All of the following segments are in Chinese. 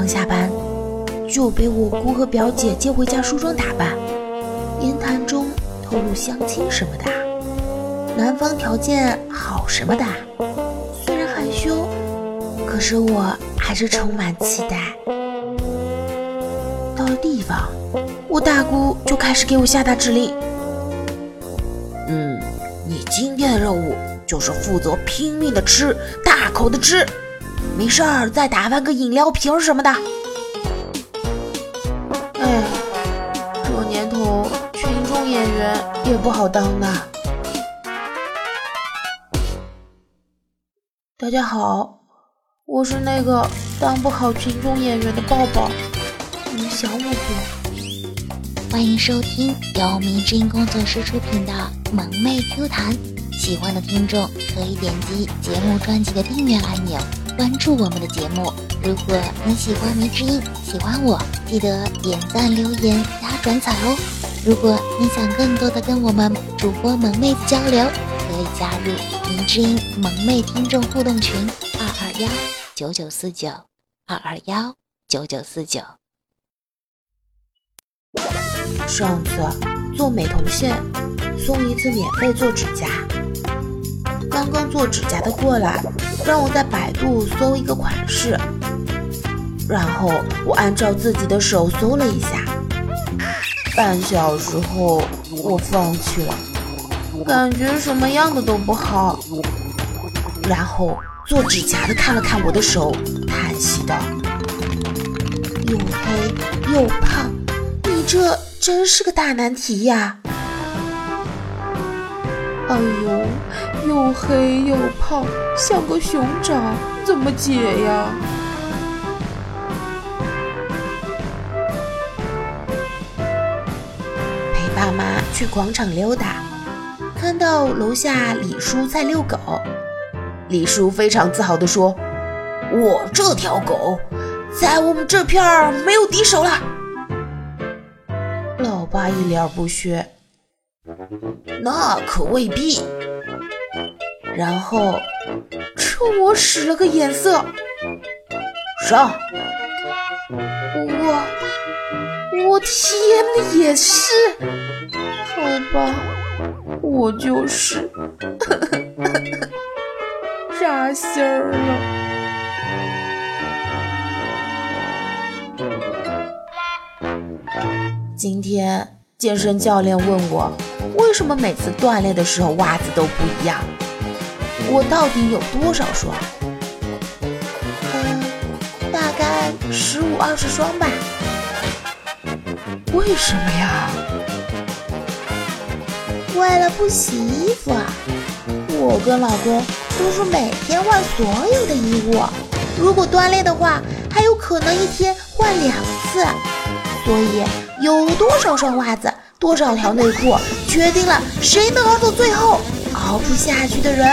刚下班，就被我姑和表姐接回家梳妆打扮，言谈中透露相亲什么的，男方条件好什么的。虽然害羞，可是我还是充满期待。到了地方，我大姑就开始给我下达指令。嗯，你今天的任务就是负责拼命的吃，大口的吃，没事儿再打翻个饮料瓶什么的。哎，这年头群众演员也不好当的。大家好，我是那个当不好群众演员的抱抱，你们想我不？欢迎收听由迷之音工作室出品的《萌妹 Q 弹》，喜欢的听众可以点击节目专辑的订阅按钮，关注我们的节目。如果你喜欢迷之音，喜欢我，记得点赞、留言、加转载哦。如果你想更多的跟我们主播萌妹子交流，可以加入迷之音萌妹听众互动群：二二幺九九四九二二幺九九四九。上次做美瞳线送一次免费做指甲，刚刚做指甲的过来，让我在百度搜一个款式，然后我按照自己的手搜了一下，半小时后我放弃了，感觉什么样的都不好。然后做指甲的看了看我的手，叹息道：“又黑又胖，你这……”真是个大难题呀！哎呦，又黑又胖，像个熊掌，怎么解呀？陪爸妈去广场溜达，看到楼下李叔在遛狗，李叔非常自豪地说：“我这条狗在我们这片儿没有敌手了。”老爸一脸不屑：“那可未必。”然后冲我使了个眼色：“上！”我我天呐，也是，好吧，我就是 扎心儿了。今天健身教练问我，为什么每次锻炼的时候袜子都不一样？我到底有多少双？嗯，大概十五二十双吧。为什么呀？为了不洗衣服啊！我跟老公都是每天换所有的衣物，如果锻炼的话，还有可能一天换两次，所以。有多少双袜子，多少条内裤，决定了谁能熬到最后。熬不下去的人，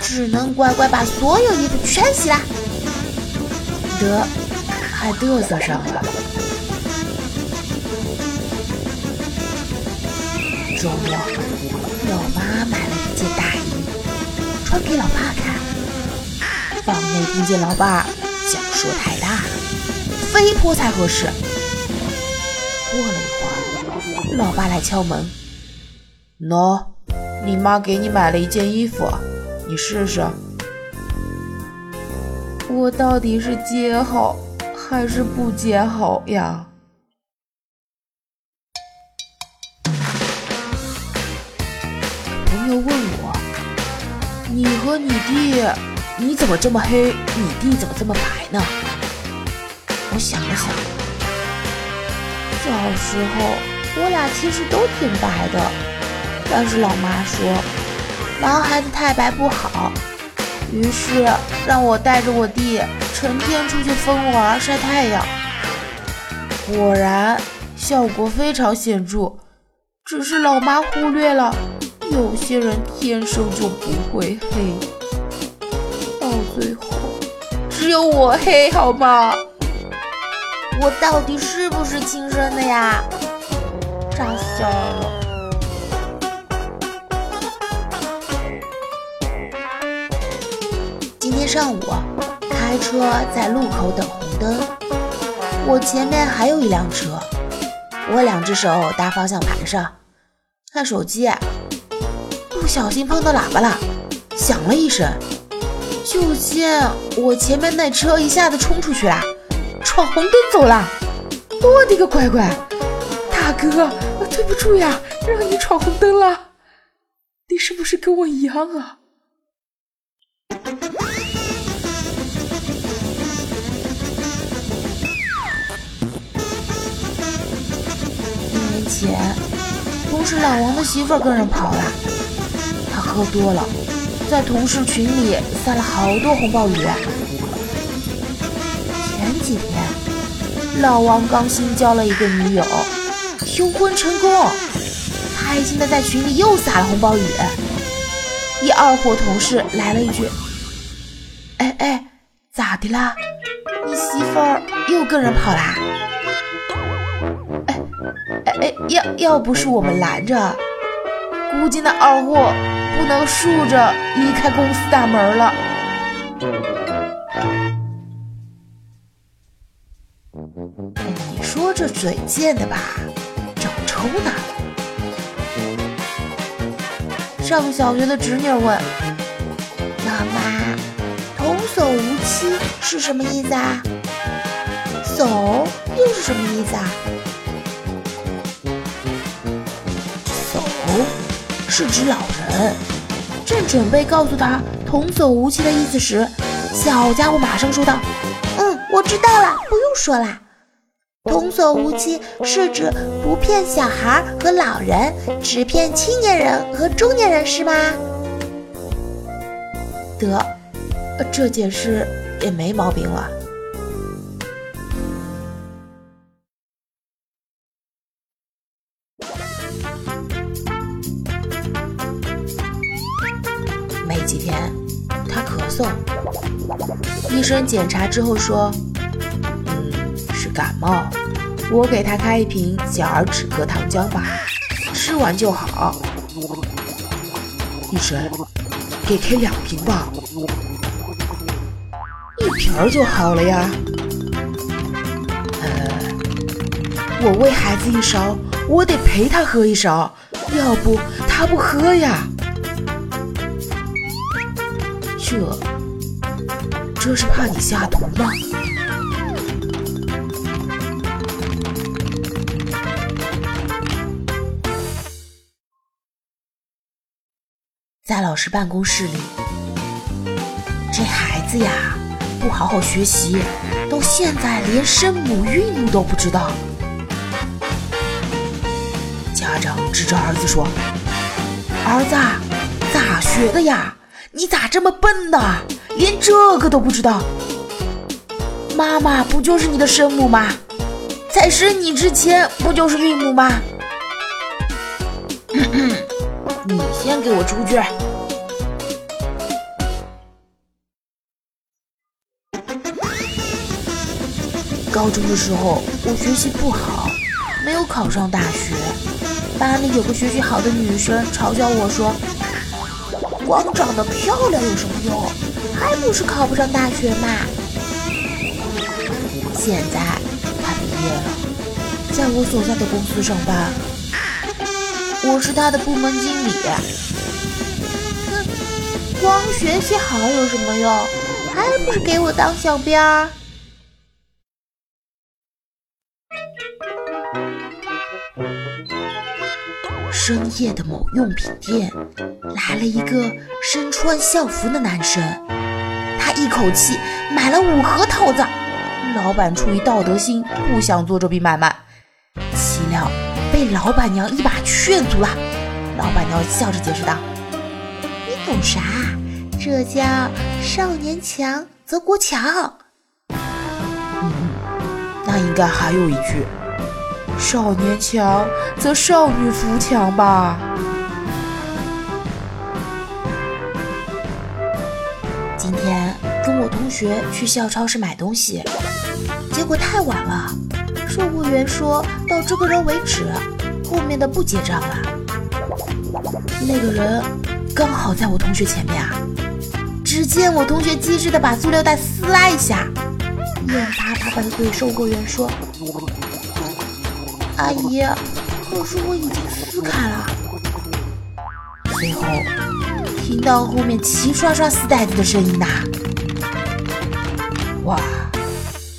只能乖乖把所有衣服全洗了。得，还嘚瑟上了。周末，老妈买了一件大衣，穿给老爸看。房内听见老爸讲说太大了，肥婆才合适。过了，老爸来敲门。喏，你妈给你买了一件衣服，你试试。我到底是接好还是不接好呀？朋友问我：“你和你弟，你怎么这么黑？你弟怎么这么白呢？”我想了想。小时候，我俩其实都挺白的，但是老妈说男孩子太白不好，于是让我带着我弟成天出去疯玩晒太阳。果然效果非常显著，只是老妈忽略了有些人天生就不会黑，到最后只有我黑，好吗？我到底是不是亲生的呀？扎心了。今天上午开车在路口等红灯，我前面还有一辆车，我两只手搭方向盘上，看手机，不小心碰到喇叭了，响了一声，就见我前面那车一下子冲出去了，闯红灯走了。我的个乖乖，哥，对不住呀，让你闯红灯了。你是不是跟我一样啊？一年前，同事老王的媳妇儿跟人跑了，他喝多了，在同事群里撒了好多红包雨。前几天，老王刚新交了一个女友，求婚成功，开心的在群里又撒了红包雨。一二货同事来了一句：“哎哎，咋的啦？你媳妇儿又跟人跑啦？”哎哎，要要不是我们拦着，估计那二货不能竖着离开公司大门了。你说这嘴贱的吧，抽呢。上小学的侄女问妈妈：“童叟无欺是什么意思啊？叟又是什么意思啊？”是指老人，正准备告诉他“童叟无欺”的意思时，小家伙马上说道：“嗯，我知道了，不用说了。童叟无欺是指不骗小孩和老人，只骗青年人和中年人，是吗？”得，这解释也没毛病了。没几天，他咳嗽，医生检查之后说：“，感冒。我给他开一瓶小儿止咳糖浆吧，吃完就好。”医生，给开两瓶吧，一瓶儿就好了呀。呃，我喂孩子一勺，我得陪他喝一勺，要不他不喝呀。这，这是怕你下毒吗？在老师办公室里，这孩子呀，不好好学习，到现在连声母韵都不知道。家长指着儿子说：“儿子，咋学的呀？”你咋这么笨呢？连这个都不知道？妈妈不就是你的生母吗？在生你之前不就是韵母吗？你先给我出去！高中的时候我学习不好，没有考上大学。班里有个学习好的女生嘲笑我说。光长得漂亮有什么用？还不是考不上大学嘛！现在他毕业了，在我所在的公司上班，我是他的部门经理。哼，光学习好有什么用？还不是给我当小编儿？深夜的某用品店来了一个身穿校服的男生，他一口气买了五盒桃子。老板出于道德心不想做这笔买卖，岂料被老板娘一把劝阻了。老板娘笑着解释道：“你懂啥？这叫少年强则国强。”，那应该还有一句。少年强则少女扶墙吧。今天跟我同学去校超市买东西，结果太晚了，售货员说到这个人为止，后面的不结账了。那个人刚好在我同学前面啊，只见我同学机智的把塑料袋撕拉一下，眼巴巴的对售货员说：“阿姨，可是我已经撕开了。”随后听到后面齐刷刷撕袋子的声音呐，哇，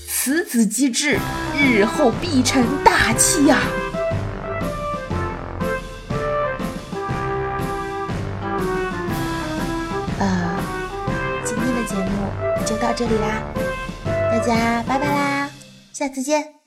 此子机智，日后必成大器呀！呃，这里啦，大家拜拜啦，下次见。